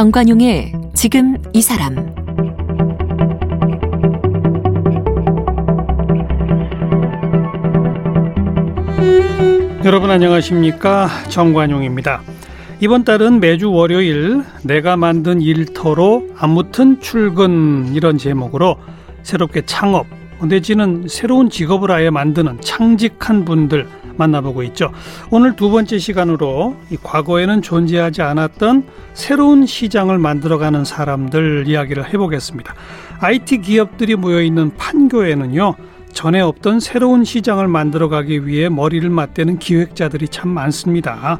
정관용의 지금 이 사람 여러분 안녕하십니까 정관용입니다. 이번 달은 매주 월요일 내가 만든 일터로 아무튼 출근 이런 제목으로 새롭게 창업 내지는 새로운 직업을 아예 만드는 창직한 분들 만나보고 있죠. 오늘 두 번째 시간으로 과거에는 존재하지 않았던 새로운 시장을 만들어가는 사람들 이야기를 해보겠습니다. IT 기업들이 모여 있는 판교에는요. 전에 없던 새로운 시장을 만들어가기 위해 머리를 맞대는 기획자들이 참 많습니다.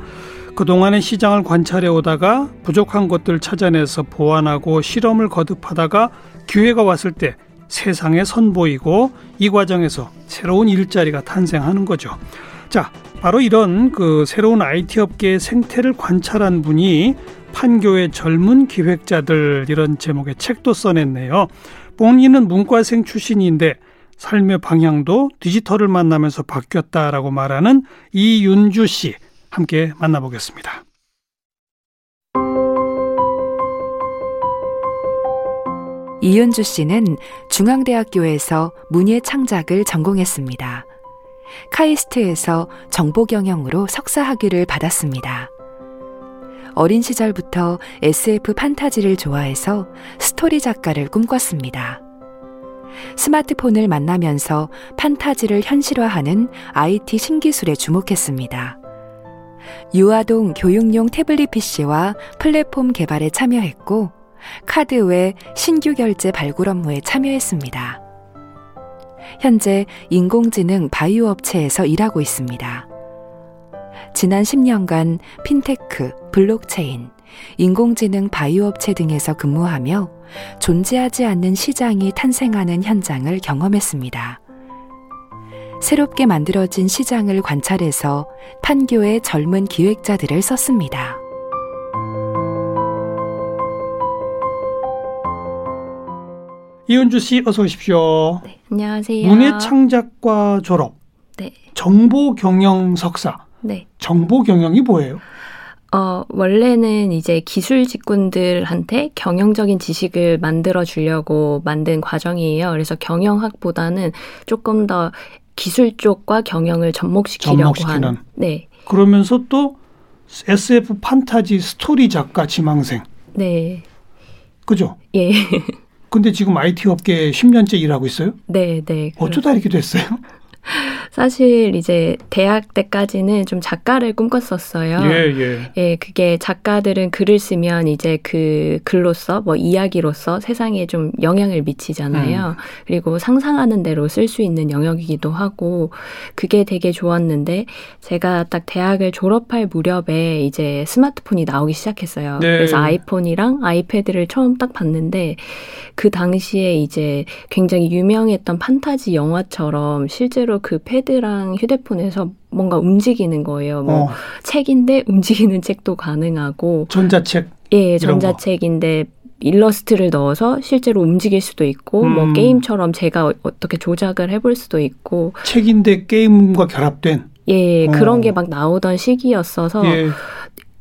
그동안의 시장을 관찰해 오다가 부족한 것들 찾아내서 보완하고 실험을 거듭하다가 기회가 왔을 때 세상에 선보이고 이 과정에서 새로운 일자리가 탄생하는 거죠. 자, 바로 이런 그 새로운 IT 업계의 생태를 관찰한 분이 판교의 젊은 기획자들 이런 제목의 책도 써냈네요. 본인은 문과생 출신인데 삶의 방향도 디지털을 만나면서 바뀌었다라고 말하는 이윤주 씨 함께 만나보겠습니다. 이윤주 씨는 중앙대학교에서 문예 창작을 전공했습니다. 카이스트에서 정보경영으로 석사학위를 받았습니다. 어린 시절부터 SF 판타지를 좋아해서 스토리 작가를 꿈꿨습니다. 스마트폰을 만나면서 판타지를 현실화하는 IT 신기술에 주목했습니다. 유아동 교육용 태블릿 PC와 플랫폼 개발에 참여했고, 카드 외 신규 결제 발굴 업무에 참여했습니다. 현재 인공지능 바이오 업체에서 일하고 있습니다. 지난 10년간 핀테크, 블록체인, 인공지능 바이오 업체 등에서 근무하며 존재하지 않는 시장이 탄생하는 현장을 경험했습니다. 새롭게 만들어진 시장을 관찰해서 판교의 젊은 기획자들을 썼습니다. 이은주 씨 어서 오십시오. 네, 안녕하세요. 문예창작과 졸업. 네. 정보경영 석사. 네. 정보경영이 뭐예요? 어, 원래는 이제 기술 직군들한테 경영적인 지식을 만들어 주려고 만든 과정이에요. 그래서 경영학보다는 조금 더 기술 쪽과 경영을 접목시키려고 접목시키는. 한. 네. 그러면서 또 SF 판타지 스토리 작가 지망생. 네. 그죠? 예. 근데 지금 IT 업계에 10년째 일하고 있어요? 네, 네. 어쩌다 이렇게 됐어요? 사실 이제 대학 때까지는 좀 작가를 꿈꿨었어요. 예, 예. 예, 그게 작가들은 글을 쓰면 이제 그 글로서 뭐 이야기로서 세상에 좀 영향을 미치잖아요. 음. 그리고 상상하는 대로 쓸 수 있는 영역이기도 하고 그게 되게 좋았는데 제가 딱 대학을 졸업할 무렵에 이제 스마트폰이 나오기 시작했어요. 네. 그래서 아이폰이랑 아이패드를 처음 딱 봤는데 그 당시에 이제 굉장히 유명했던 판타지 영화처럼 실제로 그 패드랑 휴대폰에서 뭔가 움직이는 거예요. 뭐 어, 책인데 움직이는 책도 가능하고 전자책. 예. 전자책인데 일러스트를 넣어서 실제로 움직일 수도 있고 뭐 음. 게임처럼 제가 어떻게 조작을 해볼 수도 있고 책인데 게임과 결합된. 예 어. 그런 게 막 나오던 시기였어서 예.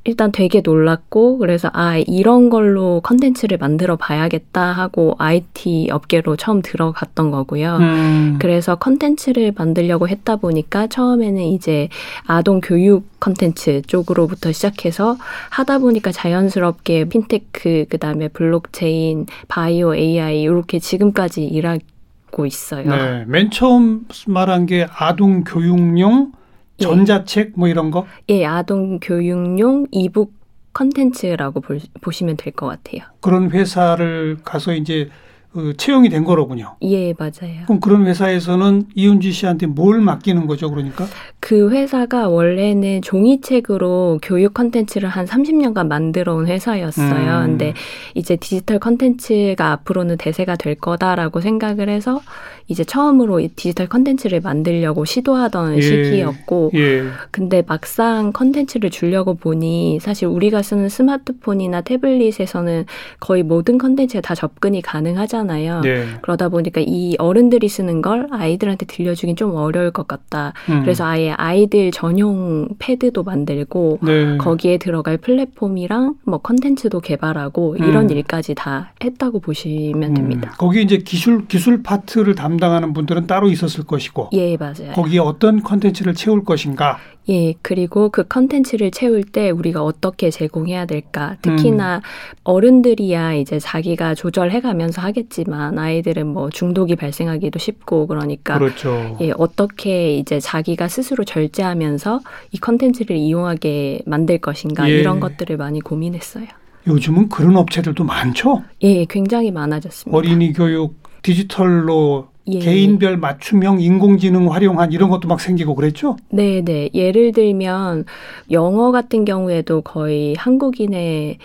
일단 되게 놀랐고 그래서 아 이런 걸로 컨텐츠를 만들어 봐야겠다 하고 IT 업계로 처음 들어갔던 거고요. 음. 그래서 컨텐츠를 만들려고 했다 보니까 처음에는 이제 아동 교육 컨텐츠 쪽으로부터 시작해서 하다 보니까 자연스럽게 핀테크 그다음에 블록체인, 바이오 AI 이렇게 지금까지 일하고 있어요. 네. 맨 처음 말한 게 아동 교육용 예. 전자책 뭐 이런 거? 예, 아동 교육용 e-book 컨텐츠라고 볼- 보시면 될 것 같아요. 그런 회사를 가서 이제 그 채용이 된 거로군요. 예, 맞아요. 그럼 그런 회사에서는 이은주 씨한테 뭘 맡기는 거죠, 그러니까? 그 회사가 원래는 종이책으로 교육 컨텐츠를 한 30년간 만들어 온 회사였어요. 음. 근데 이제 디지털 컨텐츠가 앞으로는 대세가 될 거다라고 생각을 해서 이제 처음으로 이 디지털 컨텐츠를 만들려고 시도하던 예. 시기였고 예. 근데 막상 컨텐츠를 주려고 보니 사실 우리가 쓰는 스마트폰이나 태블릿에서는 거의 모든 컨텐츠에 다 접근이 가능하잖아요. 하잖아요. 네. 그러다 보니까 이 어른들이 쓰는 걸 아이들한테 들려주긴 좀 어려울 것 같다. 음. 그래서 아예 아이들 전용 패드도 만들고 네. 거기에 들어갈 플랫폼이랑 뭐 컨텐츠도 개발하고 음. 이런 일까지 다 했다고 보시면 됩니다. 음. 거기 이제 기술 기술 파트를 담당하는 분들은 따로 있었을 것이고 예, 맞아요. 거기에 어떤 컨텐츠를 채울 것인가. 예, 그리고 그 컨텐츠를 채울 때 우리가 어떻게 제공해야 될까? 특히나 음. 어른들이야 이제 자기가 조절해 가면서 하겠지만 아이들은 뭐 중독이 발생하기도 쉽고 그러니까 그렇죠. 예, 어떻게 이제 자기가 스스로 절제하면서 이 컨텐츠를 이용하게 만들 것인가 예. 이런 것들을 많이 고민했어요. 요즘은 그런 업체들도 많죠. 예, 굉장히 많아졌습니다. 어린이 교육 디지털로 예. 개인별 맞춤형 인공지능 활용한 이런 것도 막 생기고 그랬죠. 네, 네. 예를 들면 영어 같은 경우에도 거의 한국인의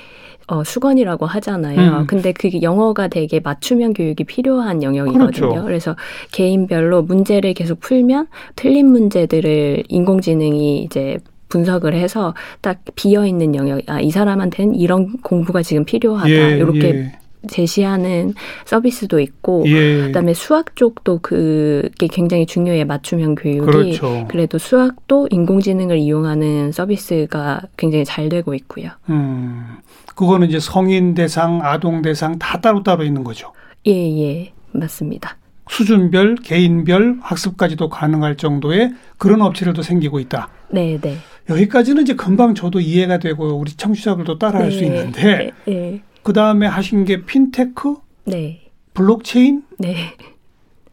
어, 수건이라고 하잖아요. 음. 근데 그 영어가 되게 맞춤형 교육이 필요한 영역이거든요. 그렇죠. 그래서 개인별로 문제를 계속 풀면 틀린 문제들을 인공지능이 이제 분석을 해서 딱 비어 있는 영역, 아, 이 사람한테는 이런 공부가 지금 필요하다. 이렇게 예. 제시하는 서비스도 있고, 예. 그다음에 수학 쪽도 그게 굉장히 중요해요. 맞춤형 교육이. 그렇죠. 그래도 수학도 인공지능을 이용하는 서비스가 굉장히 잘 되고 있고요. 음. 그거는 이제 성인 대상, 아동 대상 다 따로따로 있는 거죠. 예, 예. 맞습니다. 수준별, 개인별 학습까지도 가능할 정도의 그런 업체들도 생기고 있다. 네, 네. 여기까지는 이제 금방 저도 이해가 되고 우리 청취자들도 따라할 수 네, 있는데 네, 그 다음에 하신 게 핀테크, 네. 블록체인, 네.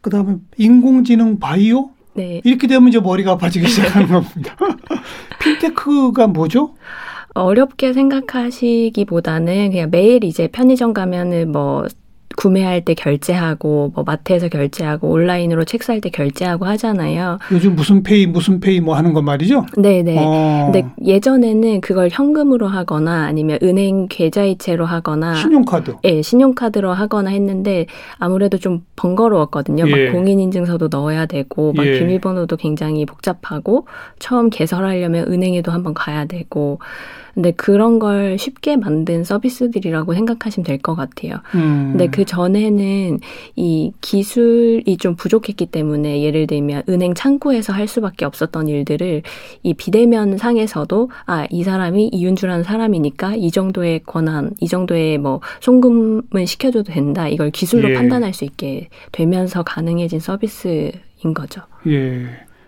그 다음에 인공지능 바이오 네. 이렇게 되면 이제 머리가 아파지기 시작하는 겁니다. 핀테크가 뭐죠? 어렵게 생각하시기보다는 그냥 매일 이제 편의점 가면은 뭐 구매할 때 결제하고 뭐 마트에서 결제하고 온라인으로 책 살 때 결제하고 하잖아요. 요즘 무슨 페이 무슨 페이 뭐 하는 거 말이죠? 네, 네. 어, 근데 예전에는 그걸 현금으로 하거나 아니면 은행 계좌이체로 하거나 신용카드. 예, 신용카드로 하거나 했는데 아무래도 좀 번거로웠거든요. 예. 막 공인인증서도 넣어야 되고 막 예. 비밀번호도 굉장히 복잡하고 처음 개설하려면 은행에도 한번 가야 되고 근데 그런 걸 쉽게 만든 서비스들이라고 생각하시면 될 것 같아요. 음. 근데 그 전에는 이 기술이 좀 부족했기 때문에 예를 들면 은행 창구에서 할 수밖에 없었던 일들을 이 비대면 상에서도 아, 이 사람이 이윤주라는 사람이니까 이 정도의 권한, 이 정도의 뭐 송금은 시켜줘도 된다. 이걸 기술로 예. 판단할 수 있게 되면서 가능해진 서비스인 거죠. 예.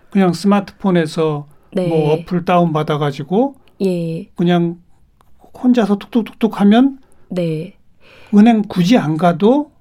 그냥 스마트폰에서 네. 뭐 어플 다운 받아 가지고 예. 그냥 혼자서 툭툭툭툭 하면 네. 은행 굳이 안 가도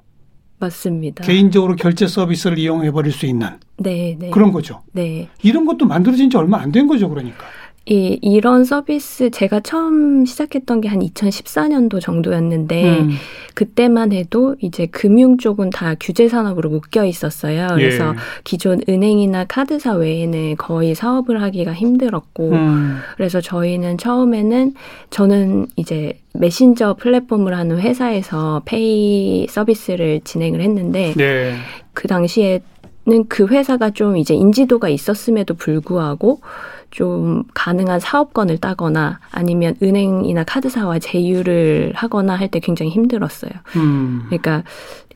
맞습니다. 개인적으로 결제 서비스를 이용해 버릴 수 있는 네, 네. 그런 거죠. 네. 이런 것도 만들어진 지 얼마 안 된 거죠, 그러니까. 이, 이런 서비스 제가 처음 시작했던 게 한 2014년도 정도였는데 음. 그때만 해도 이제 금융 쪽은 다 규제 산업으로 묶여 있었어요. 그래서 예. 기존 은행이나 카드사 외에는 거의 사업을 하기가 힘들었고 음. 그래서 저희는 처음에는 저는 이제 메신저 플랫폼을 하는 회사에서 페이 서비스를 진행을 했는데 네. 그 당시에 는 그 회사가 좀 이제 인지도가 있었음에도 불구하고 좀 가능한 사업권을 따거나 아니면 은행이나 카드사와 제휴를 하거나 할 때 굉장히 힘들었어요. 음. 그러니까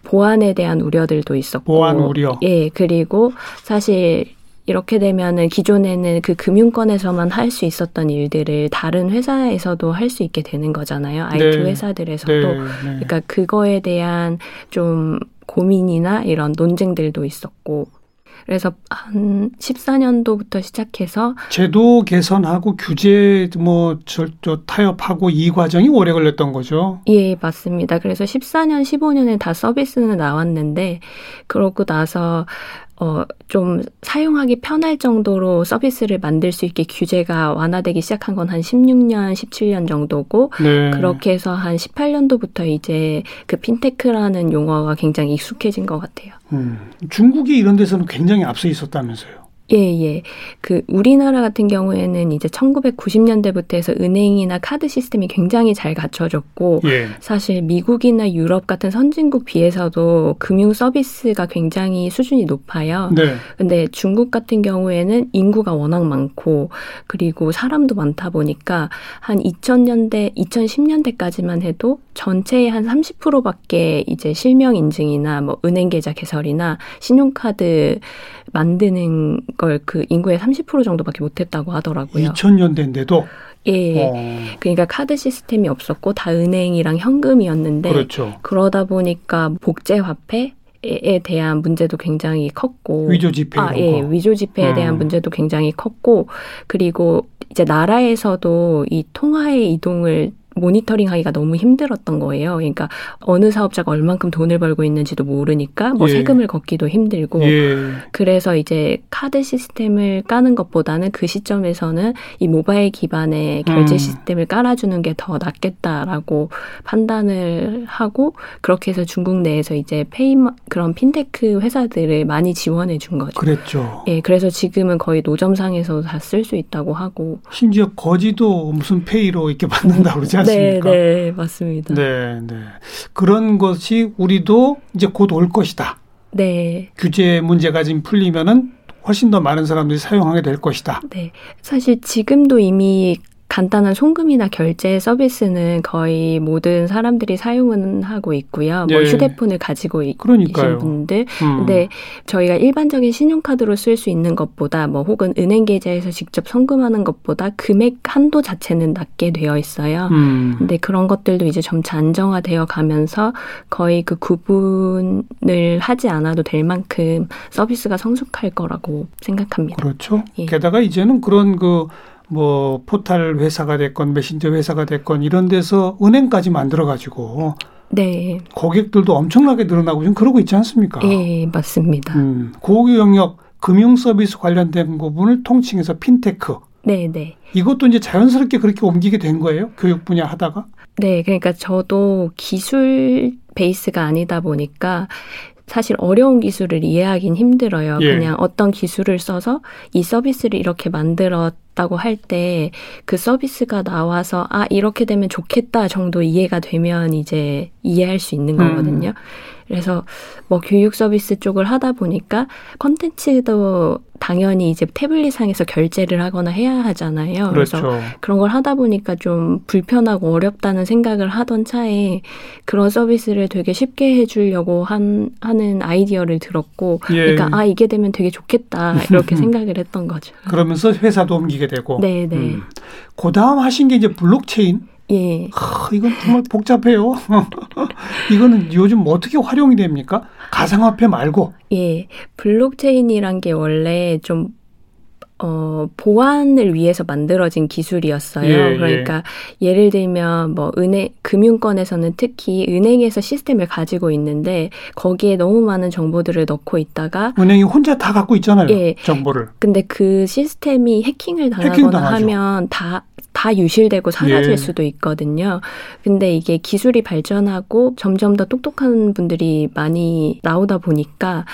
보안에 대한 우려들도 있었고 보안 우려. 예, 그리고 사실 이렇게 되면은 기존에는 그 금융권에서만 할 수 있었던 일들을 다른 회사에서도 할 수 있게 되는 거잖아요. IT 네. 회사들에서도. 네. 네. 그러니까 그거에 대한 좀 고민이나 이런 논쟁들도 있었고 그래서 한 14년도부터 시작해서 제도 개선하고 규제 뭐 저, 저 타협하고 이 과정이 오래 걸렸던 거죠. 예, 맞습니다. 그래서 14년, 15년에 다 서비스는 나왔는데 그러고 나서 어, 좀 사용하기 편할 정도로 서비스를 만들 수 있게 규제가 완화되기 시작한 건 한 16년, 17년 정도고 네. 그렇게 해서 한 18년도부터 이제 그 핀테크라는 용어가 굉장히 익숙해진 것 같아요. 음. 중국이 이런 데서는 굉장히 앞서 있었다면서요. 예, 예. 그 우리나라 같은 경우에는 이제 1990년대부터 해서 은행이나 카드 시스템이 굉장히 잘 갖춰졌고 예. 사실 미국이나 유럽 같은 선진국 비해서도 금융 서비스가 굉장히 수준이 높아요. 네. 근데 중국 같은 경우에는 인구가 워낙 많고 그리고 사람도 많다 보니까 한 2000년대, 2010년대까지만 해도 전체의 한 30%밖에 이제 실명 인증이나 뭐 은행 계좌 개설이나 신용카드 만드는 걸 그 인구의 30% 정도밖에 못했다고 하더라고요. 2000년대인데도 예. 어, 그러니까 카드 시스템이 없었고 다 은행이랑 현금이었는데 그렇죠. 그러다 보니까 복제 화폐 에 대한 문제도 굉장히 컸고 위조 지폐 아, 예, 거. 위조 지폐에 대한 음. 문제도 굉장히 컸고 그리고 이제 나라에서도 이 통화의 이동을 모니터링 하기가 너무 힘들었던 거예요. 그러니까 어느 사업자가 얼만큼 돈을 벌고 있는지도 모르니까 뭐 예. 세금을 걷기도 힘들고 예. 그래서 이제 카드 시스템을 까는 것보다는 그 시점에서는 이 모바일 기반의 결제 음. 시스템을 깔아주는 게 더 낫겠다라고 판단을 하고 그렇게 해서 중국 내에서 이제 페이 그런 핀테크 회사들을 많이 지원해 준 거죠. 그랬죠. 예, 그래서 지금은 거의 노점상에서 다 쓸 수 있다고 하고. 심지어 거지도 무슨 페이로 이렇게 받는다 그러지 네, 않습니까? 네, 맞습니다. 네, 네. 그런 것이 우리도 이제 곧 올 것이다. 네. 규제 문제가 지금 풀리면은 훨씬 더 많은 사람들이 사용하게 될 것이다. 네. 사실 지금도 이미 간단한 송금이나 결제 서비스는 거의 모든 사람들이 사용은 하고 있고요. 뭐 예. 휴대폰을 가지고 이- 그러니까요. 계신 분들. 음. 근데 저희가 일반적인 신용카드로 쓸 수 있는 것보다 뭐 혹은 은행 계좌에서 직접 송금하는 것보다 금액 한도 자체는 낮게 되어 있어요. 음. 근데 그런 것들도 이제 점차 안정화되어 가면서 거의 그 구분을 하지 않아도 될 만큼 서비스가 성숙할 거라고 생각합니다. 그렇죠. 예. 게다가 이제는 그런 그 뭐 포탈 회사가 됐건 메신저 회사가 됐건 이런 데서 은행까지 만들어 가지고 네, 고객들도 엄청나게 늘어나고 지금 그러고 있지 않습니까? 예, 맞습니다. 음, 그 영역 금융 서비스 관련된 부분을 통칭해서 핀테크 네, 네. 이것도 이제 자연스럽게 그렇게 옮기게 된 거예요. 교육 분야 하다가. 네, 그러니까 저도 기술 베이스가 아니다 보니까 사실 어려운 기술을 이해하긴 힘들어요. 예. 그냥 어떤 기술을 써서 이 서비스를 이렇게 만들었 다고 할 때 그 서비스가 나와서 아, 이렇게 되면 좋겠다 정도 이해가 되면 이제 이해할 수 있는 음. 거거든요. 그래서 뭐 교육 서비스 쪽을 하다 보니까 컨텐츠도 당연히 이제 태블릿상에서 결제를 하거나 해야 하잖아요. 그래서 그렇죠. 그런 걸 하다 보니까 좀 불편하고 어렵다는 생각을 하던 차에 그런 서비스를 되게 쉽게 해주려고 한, 하는 아이디어를 들었고, 예. 그러니까 아, 이게 되면 되게 좋겠다, 이렇게 생각을 했던 거죠. 그러면서 회사도 옮기게 되고. 네, 네. 음. 그 다음 하신 게 이제 블록체인. 예. 하, 이건 정말 복잡해요. 이거는 요즘 어떻게 활용이 됩니까? 가상화폐 말고. 예. 블록체인이란 게 원래 좀 어, 보안을 위해서 만들어진 기술이었어요. 예, 예. 그러니까 예 를 들면 뭐 은행 금융권에서는 특히 은행에서 시스템을 가지고 있는데 거기에 너무 많은 정보들을 넣고 있다가 은행이 혼자 다 갖고 있잖아요. 예. 정보를. 근데 그 시스템이 해킹을 당하거나 해킹. 하면 다, 다 유실되고 사라질 예. 수도 있거든요. 근데 이게 기술이 발전하고 점점 더 똑똑한 분들이 많이 나오다 보니까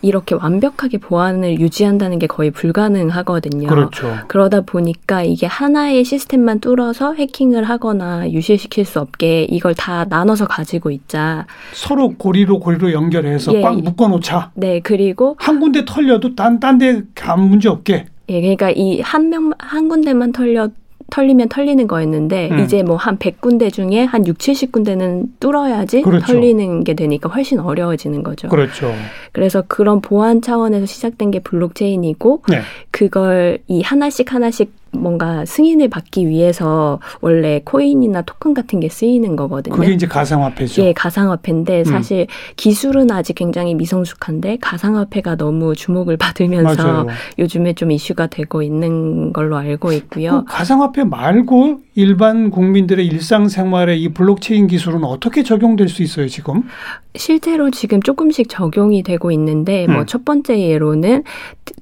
이렇게 완벽하게 보안을 유지한다는 게 거의 불가능하거든요. 그렇죠. 그러다 보니까 이게 하나의 시스템만 뚫어서 해킹을 하거나 유실시킬 수 없게 이걸 다 나눠서 가지고 있자. 서로 고리로 고리로 연결해서 예. 꽉 묶어 놓자. 네, 그리고 한 군데 털려도 딴 딴데 아무 문제 없게. 예, 그러니까 이 한 명, 한 군데만 털려, 털리면 털리는 거였는데, 음. 이제 뭐 한 100군데 중에 한 6, 70군데는 뚫어야지 그렇죠. 털리는 게 되니까 훨씬 어려워지는 거죠. 그렇죠. 그래서 그런 보안 차원에서 시작된 게 블록체인이고, 네. 그걸 이 하나씩 하나씩 뭔가 승인을 받기 위해서 원래 코인이나 토큰 같은 게 쓰이는 거거든요. 그게 이제 가상화폐죠. 예, 가상화폐인데 음. 사실 기술은 아직 굉장히 미성숙한데 가상화폐가 너무 주목을 받으면서 맞아요. 요즘에 좀 이슈가 되고 있는 걸로 알고 있고요. 그 가상화폐 말고 일반 국민들의 일상생활에 이 블록체인 기술은 어떻게 적용될 수 있어요, 지금? 실제로 지금 조금씩 적용이 되고 있는데 뭐 음. 첫 번째 예로는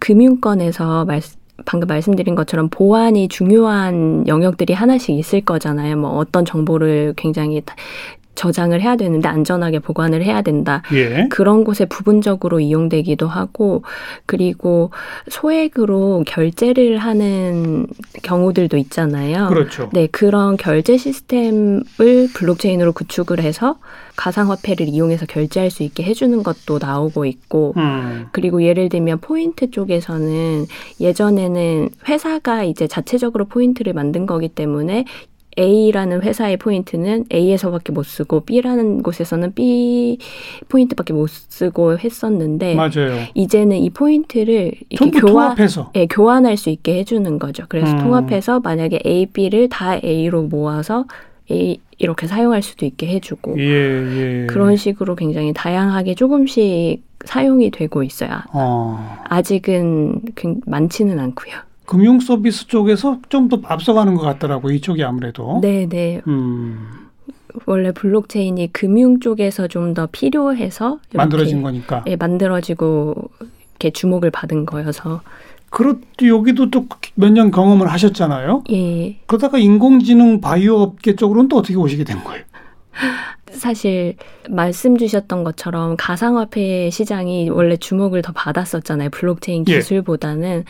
금융권에서 말 방금 말씀드린 것처럼 보안이 중요한 영역들이 하나씩 있을 거잖아요. 뭐 어떤 정보를 굉장히 다- 저장을 해야 되는데 안전하게 보관을 해야 된다. 예. 그런 곳에 부분적으로 이용되기도 하고 그리고 소액으로 결제를 하는 경우들도 있잖아요. 그렇죠. 네, 그런 결제 시스템을 블록체인으로 구축을 해서 가상화폐를 이용해서 결제할 수 있게 해주는 것도 나오고 있고, 음. 그리고 예를 들면 포인트 쪽에서는 예전에는 회사가 이제 자체적으로 포인트를 만든 거기 때문에 A라는 회사의 포인트는 A에서밖에 못 쓰고 B라는 곳에서는 B 포인트밖에 못 쓰고 했었는데 맞아요. 이제는 이 포인트를 이렇게 교환 통합해서. 예, 교환할 수 있게 해주는 거죠. 그래서 음. 통합해서 만약에 A, B를 다 A로 모아서 A 이렇게 사용할 수도 있게 해주고 예, 예. 그런 식으로 굉장히 다양하게 조금씩 사용이 되고 있어요. 어. 아직은 굉- 많지는 않고요. 금융 서비스 쪽에서 좀 더 앞서가는 것 같더라고 이쪽이 아무래도. 네, 네. 음. 원래 블록체인이 금융 쪽에서 좀 더 필요해서 만들어진 거니까. 예, 만들어지고 이렇게 주목을 받은 거여서 그렇 여기도 또 몇 년 경험을 하셨잖아요. 예. 그러다가 인공지능 바이오 업계 쪽으로는 또 어떻게 오시게 된 거예요? 사실 말씀 주셨던 것처럼 가상화폐 시장이 원래 주목을 더 받았었잖아요. 블록체인 예. 기술보다는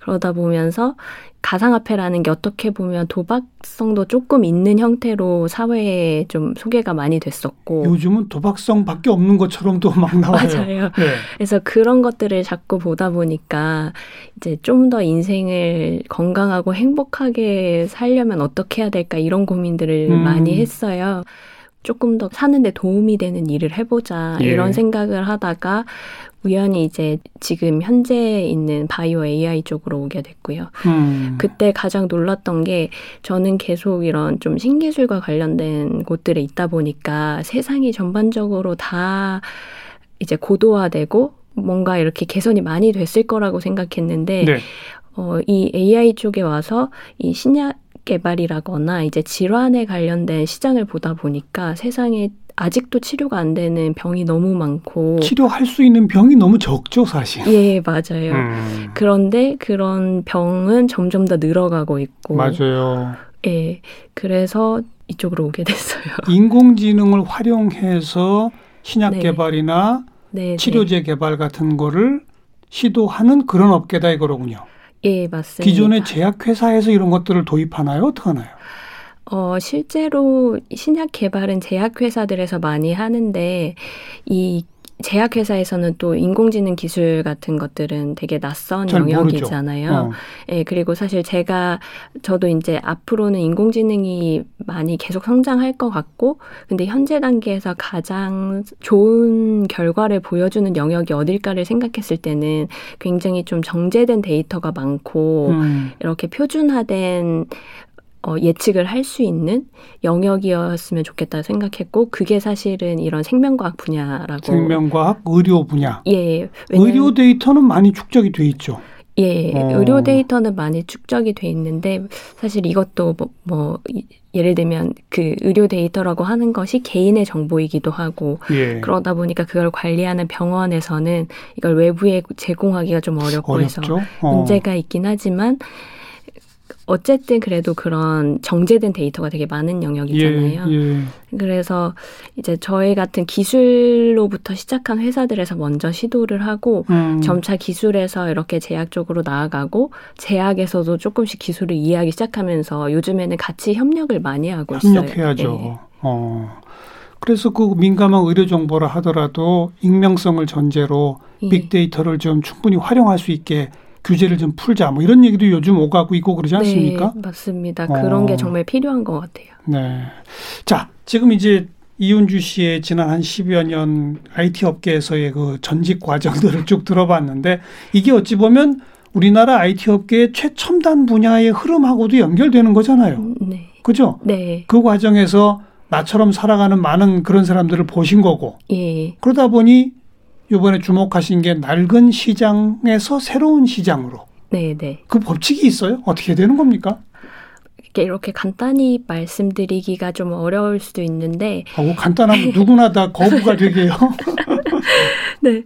그러다 보면서 가상화폐라는 게 어떻게 보면 도박성도 조금 있는 형태로 사회에 좀 소개가 많이 됐었고 요즘은 도박성밖에 없는 것처럼도 막 나와요. 맞아요. 네. 그래서 그런 것들을 자꾸 보다 보니까 이제 좀 더 인생을 건강하고 행복하게 살려면 어떻게 해야 될까 이런 고민들을 음. 많이 했어요. 조금 더 사는데 도움이 되는 일을 해보자 예. 이런 생각을 하다가 우연히 이제 지금 현재 있는 바이오 AI 쪽으로 오게 됐고요. 음. 그때 가장 놀랐던 게 저는 계속 이런 좀 신기술과 관련된 곳들에 있다 보니까 세상이 전반적으로 다 이제 고도화되고 뭔가 이렇게 개선이 많이 됐을 거라고 생각했는데 네. 어, 이 AI 쪽에 와서 이 신약 개발이라거나 이제 질환에 관련된 시장을 보다 보니까 세상에 아직도 치료가 안 되는 병이 너무 많고 치료할 수 있는 병이 너무 적죠, 사실. 예 맞아요. 음. 그런데 그런 병은 점점 더 늘어가고 있고 맞아요. 예. 그래서 이쪽으로 오게 됐어요. 인공지능을 활용해서 신약 네. 개발이나 네. 치료제 개발 같은 거를 시도하는 그런 업계다 이거로군요. 네. 예, 맞습니다. 기존의 제약회사에서 이런 것들을 도입하나요? 어떻게 하나요? 어, 실제로 신약 개발은 제약회사들에서 많이 하는데 이 제약회사에서는 또 인공지능 기술 같은 것들은 되게 낯선. 영역이잖아요. 어. 예, 그리고 사실 제가 저도 이제 앞으로는 인공지능이 많이 계속 성장할 것 같고, 근데 현재 단계에서 가장 좋은 결과를 보여주는 영역이 어딜까를 생각했을 때는 굉장히 좀 정제된 데이터가 많고, 음. 이렇게 표준화된 어, 예측을 할 수 있는 영역이었으면 좋겠다 생각했고, 그게 사실은 이런 생명과학 분야라고. 생명과학, 의료 분야. 예, 왜냐면- 의료 데이터는 많이 축적이 돼 있죠. 예, 어. 의료 데이터는 많이 축적이 돼 있는데 사실 이것도 뭐, 뭐 이- 예를 들면 그 의료 데이터라고 하는 것이 개인의 정보이기도 하고 예. 그러다 보니까 그걸 관리하는 병원에서는 이걸 외부에 제공하기가 좀 어렵고 해서 어렵죠. 어. 문제가 있긴 하지만 어 쨌든 그래도 그런 정제된 데이터가 되게 많은 영역이잖아요. 예, 예. 그래서 이제 저희 같은 기술로부터 시작한 회사들에서 먼저 시도를 하고 음. 점차 기술에서 이렇게 제약 쪽으로 나아가고 제약에서도 조금씩 기술을 이해하기 시작하면서 요즘에는 같이 협력을 많이 하고 있어요. 협력해야죠. 네. 어. 그래서 그 민감한 의료 정보라 하더라도 익명성을 전제로 예. 빅데이터를 좀 충분히 활용할 수 있게 규제를 좀 풀자 뭐 이런 얘기도 요즘 오가고 있고 그러지 않습니까? 네, 맞습니다. 어. 그런 게 정말 필요한 것 같아요. 네. 자, 지금 이제 이윤주 씨의 지난 한 10여 년 IT 업계에서의 그 전직 과정들을 쭉 들어봤는데 이게 어찌 보면 우리나라 IT 업계의 최첨단 분야의 흐름하고도 연결되는 거잖아요. 네. 그죠? 네. 그 과정에서 나처럼 살아가는 많은 그런 사람들을 보신 거고 예. 그러다 보니 이번에 주목하신 게 낡은 시장에서 새로운 시장으로 네, 네. 그 법칙이 있어요? 어떻게 되는 겁니까? 이렇게 이렇게 간단히 말씀드리기가 좀 어려울 수도 있는데 하고 간단하면 누구나 다 거부가 되게요. 네.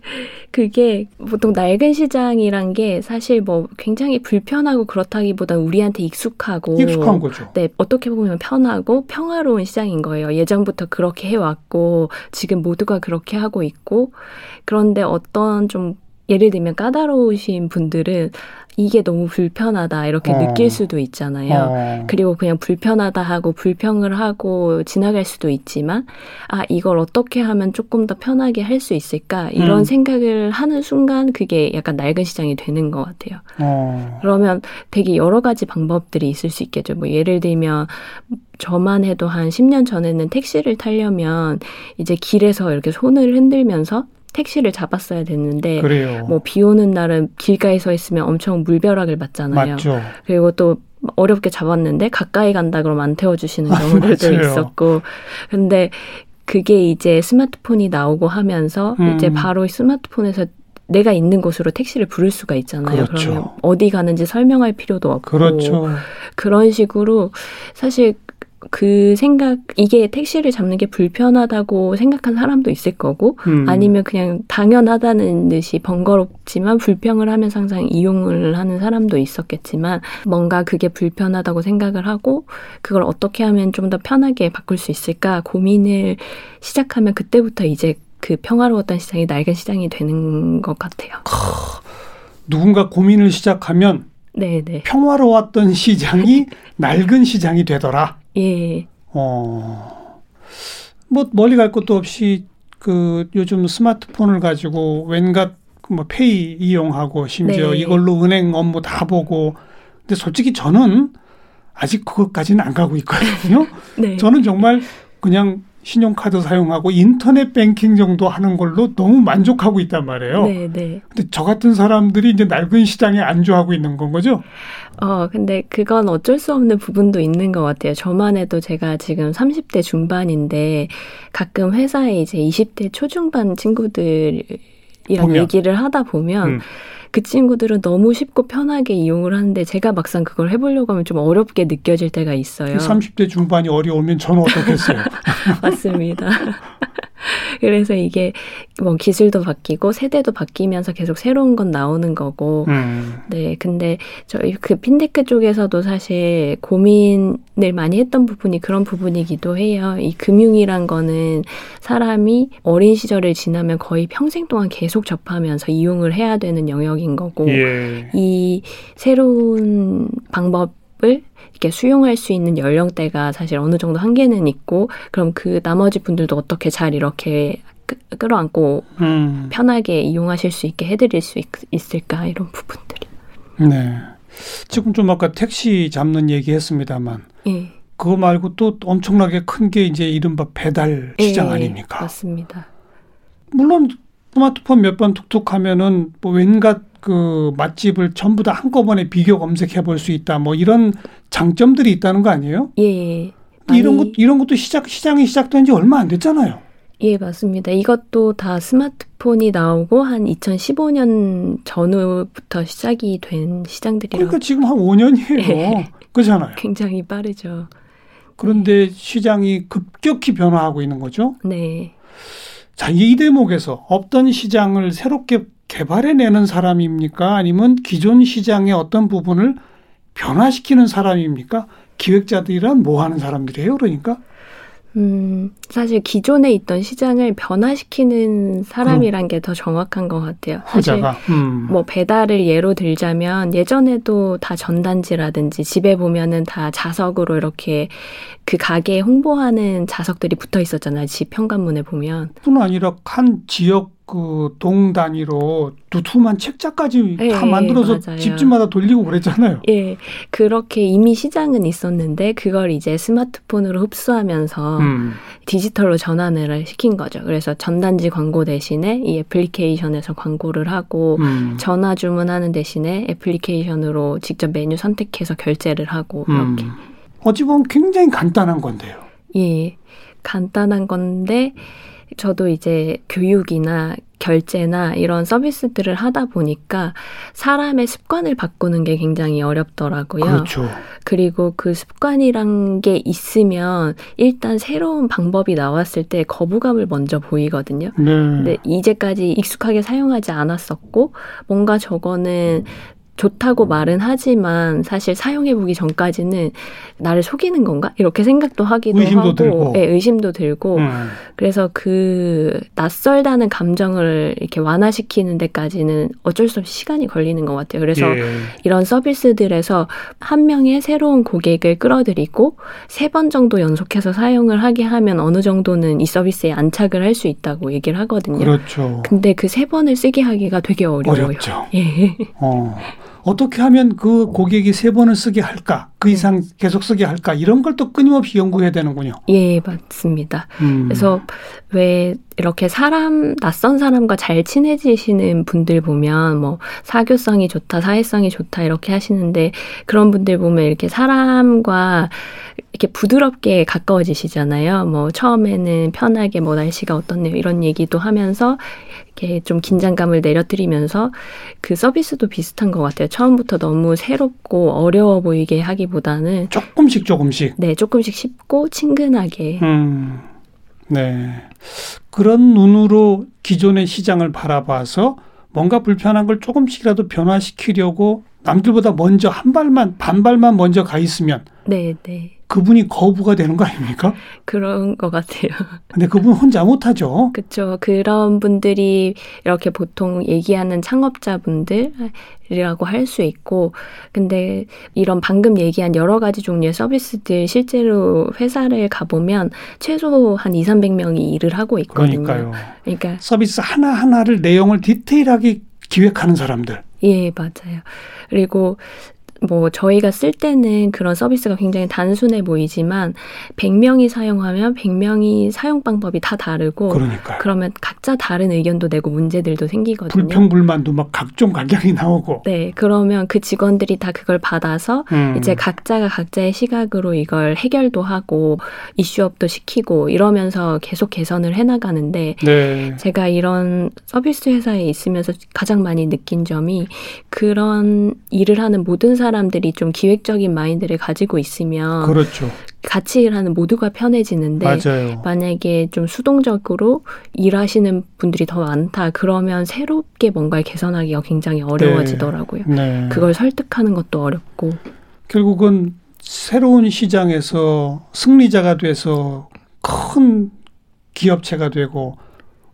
그게 보통 낡은 시장이란 게 사실 뭐 굉장히 불편하고 그렇다기보다 우리한테 익숙하고 익숙한 거죠. 네, 어떻게 보면 편하고 평화로운 시장인 거예요. 예전부터 그렇게 해왔고 지금 모두가 그렇게 하고 있고 그런데 어떤 좀 예를 들면 까다로우신 분들은 이게 너무 불편하다 이렇게 어. 느낄 수도 있잖아요. 어. 그리고 그냥 불편하다 하고 불평을 하고 지나갈 수도 있지만 아 이걸 어떻게 하면 조금 더 편하게 할 수 있을까 이런 음. 생각을 하는 순간 그게 약간 낡은 시장이 되는 것 같아요. 어. 그러면 되게 여러 가지 방법들이 있을 수 있겠죠. 뭐 예를 들면 저만 해도 한 10년 전에는 택시를 타려면 이제 길에서 이렇게 손을 흔들면서 택시를 잡았어야 됐는데 그래요. 뭐 비 오는 날은 길가에 서 있으면 엄청 물벼락을 맞잖아요. 맞죠. 그리고 또 어렵게 잡았는데 가까이 간다 그러면 안 태워 주시는 경우들도 맞아요. 있었고. 근데 그게 이제 스마트폰이 나오고 하면서 음. 이제 바로 스마트폰에서 내가 있는 곳으로 택시를 부를 수가 있잖아요. 그렇죠. 러면 어디 가는지 설명할 필요도 없고 그렇죠. 그런 식으로 사실 그 생각 이게 택시를 잡는 게 불편하다고 생각한 사람도 있을 거고 음. 아니면 그냥 당연하다는 듯이 번거롭지만 불평을 하면서 항상 이용을 하는 사람도 있었겠지만 뭔가 그게 불편하다고 생각을 하고 그걸 어떻게 하면 좀 더 편하게 바꿀 수 있을까 고민을 시작하면 그때부터 이제 그 평화로웠던 시장이 낡은 시장이 되는 것 같아요. 누군가 고민을 시작하면 네, 네. 평화로웠던 시장이 낡은 시장이 되더라. 예. 어. 뭐 멀리 갈 것도 없이 그 요즘 스마트폰을 가지고 웬갓 뭐 페이 이용하고 심지어 네. 이걸로 은행 업무 다 보고 근데 솔직히 저는 아직 그것까지는 안 가고 있거든요. 네. 저는 정말 그냥 신용카드 사용하고 인터넷 뱅킹 정도 하는 걸로 너무 만족하고 있단 말이에요. 네, 네. 근데 저 같은 사람들이 이제 낡은 시장에 안주하고 있는 건 거죠. 어, 근데 그건 어쩔 수 없는 부분도 있는 것 같아요. 저만 해도 제가 지금 30대 중반인데 가끔 회사에 이제 20대 초중반 친구들 이랑 보면. 얘기를 하다 보면 음. 그 친구들은 너무 쉽고 편하게 이용을 하는데 제가 막상 그걸 해보려고 하면 좀 어렵게 느껴질 때가 있어요. 30대 중반이 어려우면 저는 어떻겠어요. 맞습니다. 그래서 이게 뭐 기술도 바뀌고 세대도 바뀌면서 계속 새로운 건 나오는 거고 음. 네, 근데 저희 그 핀테크 쪽에서도 사실 고민을 많이 했던 부분이 그런 부분이기도 해요. 이 금융이란 거는 사람이 어린 시절을 지나면 거의 평생 동안 계속 접하면서 이용을 해야 되는 영역인 거고 예. 이 새로운 방법 을 이렇게 수용할 수 있는 연령대가 사실 어느 정도 한계는 있고 그럼 그 나머지 분들도 어떻게 잘 이렇게 끄- 끌어안고 음. 편하게 이용하실 수 있게 해드릴 수 있, 있을까 이런 부분들이. 네. 지금 좀 아까 택시 잡는 얘기 했습니다만 예. 그거 말고 또 엄청나게 큰 게 이제 이른바 배달 시장 예, 아닙니까? 맞습니다. 물론 스마트폰 몇 번 툭툭 하면은 뭐 웬갓 그 맛집을 전부 다 한꺼번에 비교 검색해 볼 수 있다. 뭐 이런 장점들이 있다는 거 아니에요? 예. 이런 많이- 것 이런 것도 시작 시장이 시작된 지 얼마 안 됐잖아요. 예, 맞습니다. 이것도 다 스마트폰이 나오고 한 2015년 전후부터 시작이 된 시장들이라고 그러니까 지금 한 5년이에요. 예. 그렇잖아요. 굉장히 빠르죠. 그런데 시장이 급격히 변화하고 있는 거죠. 네. 자, 이 대목에서 없던 시장을 새롭게 개발해내는 사람입니까? 아니면 기존 시장의 어떤 부분을 변화시키는 사람입니까? 기획자들이란 뭐 하는 사람들이에요, 그러니까? 음, 사실 기존에 있던 시장을 변화시키는 사람이란 게 더 정확한 것 같아요. 사실. 음. 뭐 배달을 예로 들자면 예전에도 다 전단지라든지 집에 보면은 다 자석으로 이렇게 그 가게에 홍보하는 자석들이 붙어 있었잖아요. 집 현관문에 보면. 뿐 아니라 한 지역 그동 단위로 두툼한 책자까지 예, 다 만들어서 맞아요. 집집마다 돌리고 그랬잖아요. 예, 그렇게 이미 시장은 있었는데 그걸 이제 스마트폰으로 흡수하면서 음. 디지털로 전환을 시킨 거죠. 그래서 전단지 광고 대신에 이 애플리케이션에서 광고를 하고 음. 전화 주문하는 대신에 애플리케이션으로 직접 메뉴 선택해서 결제를 하고 음. 이렇게 어찌 보면 굉장히 간단한 건데요. 예 간단한 건데 저도 이제 교육이나 결제나 이런 서비스들을 하다 보니까 사람의 습관을 바꾸는 게 굉장히 어렵더라고요. 그렇죠. 그리고 그 습관이란 게 있으면 일단 새로운 방법이 나왔을 때 거부감을 먼저 보이거든요. 네. 근데 이제까지 익숙하게 사용하지 않았었고 뭔가 저거는 좋다고 말은 하지만 사실 사용해 보기 전까지는 나를 속이는 건가? 이렇게 생각도 하기도 의심도 하고, 들고. 네, 의심도 들고, 음. 그래서 그 낯설다는 감정을 이렇게 완화시키는 데까지는 어쩔 수 없이 시간이 걸리는 것 같아요. 그래서 예. 이런 서비스들에서 한 명의 새로운 고객을 끌어들이고 세 번 정도 연속해서 사용을 하게 하면 어느 정도는 이 서비스에 안착을 할 수 있다고 얘기를 하거든요. 그렇죠. 근데 그 세 번을 쓰게 하기가 되게 어려워요. 어렵죠. 예. 어. 어떻게 하면 그 고객이 세 번을 쓰게 할까? 그 이상 계속 쓰게 할까? 이런 걸 또 끊임없이 연구해야 되는군요. 예, 맞습니다. 음. 그래서 왜 이렇게 사람 낯선 사람과 잘 친해지시는 분들 보면 뭐 사교성이 좋다, 사회성이 좋다 이렇게 하시는데 그런 분들 보면 이렇게 사람과 이렇게 부드럽게 가까워지시잖아요. 뭐 처음에는 편하게 뭐 날씨가 어떻네요 이런 얘기도 하면서 이렇게 좀 긴장감을 내려드리면서 그 서비스도 비슷한 것 같아요. 처음부터 너무 새롭고 어려워 보이게 하기 보다는 조금씩 조금씩. 네 조금씩 쉽고 친근하게 음. 네. 그런 눈으로 기존의 시장을 바라봐서 뭔가 불편한 걸 조금씩이라도 변화시키려고 남들보다 먼저 한 발만 반발만 먼저 가 있으면 네 네. 그분이 거부가 되는 거 아닙니까? 그런 것 같아요. 근데 그분 혼자 못하죠. 그렇죠. 그런 분들이 이렇게 보통 얘기하는 창업자분들이라고 할 수 있고, 근데 이런 방금 얘기한 여러 가지 종류의 서비스들 실제로 회사를 가보면 최소 한 2, 300명이 일을 하고 있거든요. 그러니까요. 그러니까 서비스 하나하나를 내용을 디테일하게 기획하는 사람들. 예, 맞아요. 그리고 뭐 저희가 쓸 때는 그런 서비스가 굉장히 단순해 보이지만 100명이 사용하면 100명이 사용 방법이 다 다르고 그러니까요. 그러면 각자 다른 의견도 내고 문제들도 생기거든요. 불평 불만도 막 각종 각양이 나오고. 네, 그러면 그 직원들이 다 그걸 받아서 음. 이제 각자가 각자의 시각으로 이걸 해결도 하고 이슈업도 시키고 이러면서 계속 개선을 해 나가는데 네. 제가 이런 서비스 회사에 있으면서 가장 많이 느낀 점이 그런 일을 하는 모든 사람 들이 좀 기획적인 마인드를 가지고 있으면 그렇죠. 같이 일하는 모두가 편해지는데 맞아요. 만약에 좀 수동적으로 일하시는 분들이 더 많다 그러면 새롭게 뭔가를 개선하기가 굉장히 어려워지더라고요. 네. 그걸 설득하는 것도 어렵고 결국은 새로운 시장에서 승리자가 돼서 큰 기업체가 되고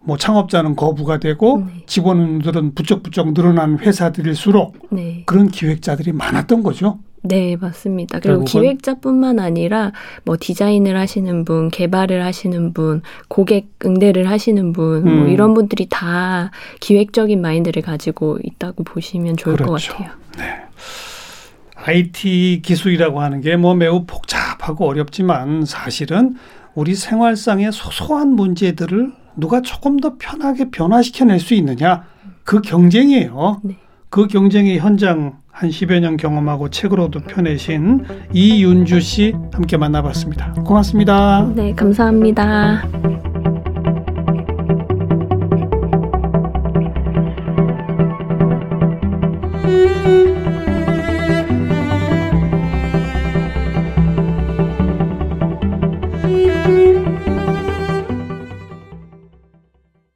뭐 창업자는 거부가 되고 네. 직원들은 부쩍부쩍 늘어난 회사들일수록 네. 그런 기획자들이 많았던 거죠. 네, 맞습니다. 그리고 기획자뿐만 아니라 뭐 디자인을 하시는 분, 개발을 하시는 분, 고객 응대를 하시는 분, 뭐 음. 이런 분들이 다 기획적인 마인드를 가지고 있다고 보시면 좋을 그렇죠. 것 같아요. IT 기술이라고 하는 게 뭐 매우 복잡하고 어렵지만 사실은 우리 생활상의 소소한 문제들을 누가 조금 더 편하게 변화시켜낼 수 있느냐 그 경쟁이에요. 네. 그 경쟁의 현장 한 10여 년 경험하고 책으로도 펴내신 이윤주 씨 함께 만나봤습니다. 고맙습니다. 네, 감사합니다.